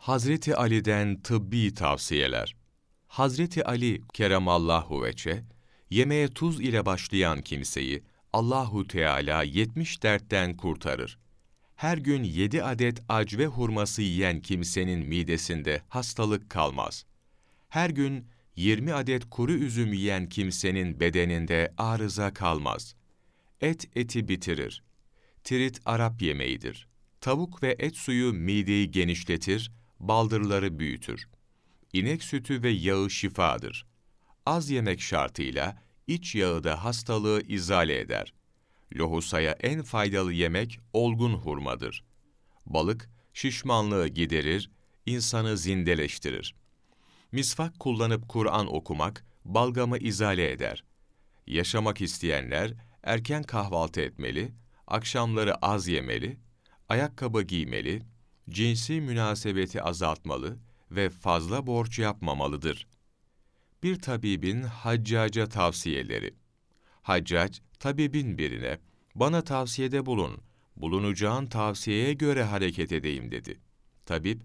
Hazreti Ali'den tıbbi tavsiyeler. Hazreti Ali keremallahu veçe, yemeğe tuz ile başlayan kimseyi Allahu Teala 70 dertten kurtarır. Her gün 7 adet acve hurması yiyen kimsenin midesinde hastalık kalmaz. Her gün 20 adet kuru üzüm yiyen kimsenin bedeninde arıza kalmaz. Et eti bitirir. Tirit Arap yemeğidir. Tavuk ve et suyu mideyi genişletir, baldırları büyütür. İnek sütü ve yağı şifadır. Az yemek şartıyla iç yağı da hastalığı izale eder. Lohusaya en faydalı yemek olgun hurmadır. Balık şişmanlığı giderir, insanı zindeleştirir. Misvak kullanıp Kur'an okumak balgamı izale eder. Yaşamak isteyenler erken kahvaltı etmeli, akşamları az yemeli, ayakkabı giymeli, cinsi münasebeti azaltmalı ve fazla borç yapmamalıdır. Bir tabibin haccaca tavsiyeleri. Haccac, tabibin birine, bana tavsiyede bulun, bulunacağın tavsiyeye göre hareket edeyim dedi. Tabip,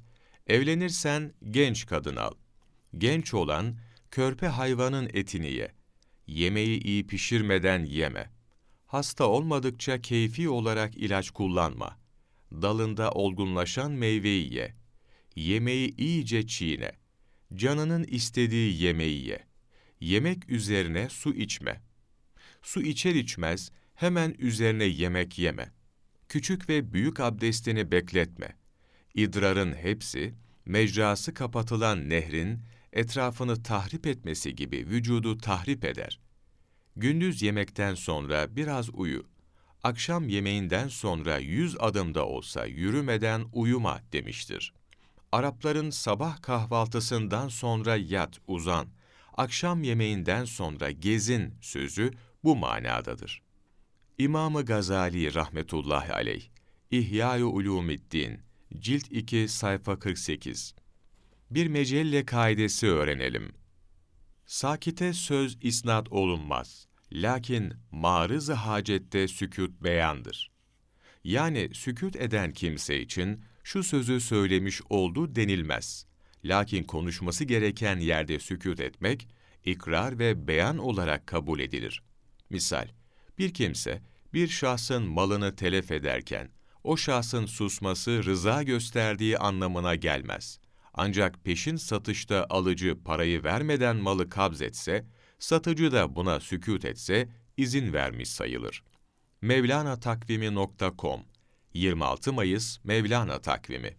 evlenirsen genç kadın al. Genç olan, körpe hayvanın etini ye. Yemeği iyi pişirmeden yeme. Hasta olmadıkça keyfi olarak ilaç kullanma. Dalında olgunlaşan meyveyi ye. Yemeği iyice çiğne. Canının istediği yemeği ye. Yemek üzerine su içme. Su içer içmez hemen üzerine yemek yeme. Küçük ve büyük abdestini bekletme. İdrarın hepsi, mecrası kapatılan nehrin etrafını tahrip etmesi gibi vücudu tahrip eder. Gündüz yemekten sonra biraz uyu. Akşam yemeğinden sonra yüz adımda olsa yürümeden uyuma demiştir. Arapların sabah kahvaltısından sonra yat, uzan, akşam yemeğinden sonra gezin sözü bu manadadır. İmamı Gazali rahmetullahi aleyh, İhya-i Ulumiddin, Cilt 2 sayfa 48 Bir mecelle kaidesi öğrenelim. Sakite söz isnat olunmaz. Lakin marız hacette sükût beyandır. Yani sükût eden kimse için şu sözü söylemiş oldu denilmez. Lakin konuşması gereken yerde sükût etmek, ikrar ve beyan olarak kabul edilir. Misal, bir kimse bir şahsın malını telef ederken, o şahsın susması rıza gösterdiği anlamına gelmez. Ancak peşin satışta alıcı parayı vermeden malı kabzetse, satıcı da buna sükût etse, izin vermiş sayılır. Mevlana Takvimi.com 26 Mayıs Mevlana Takvimi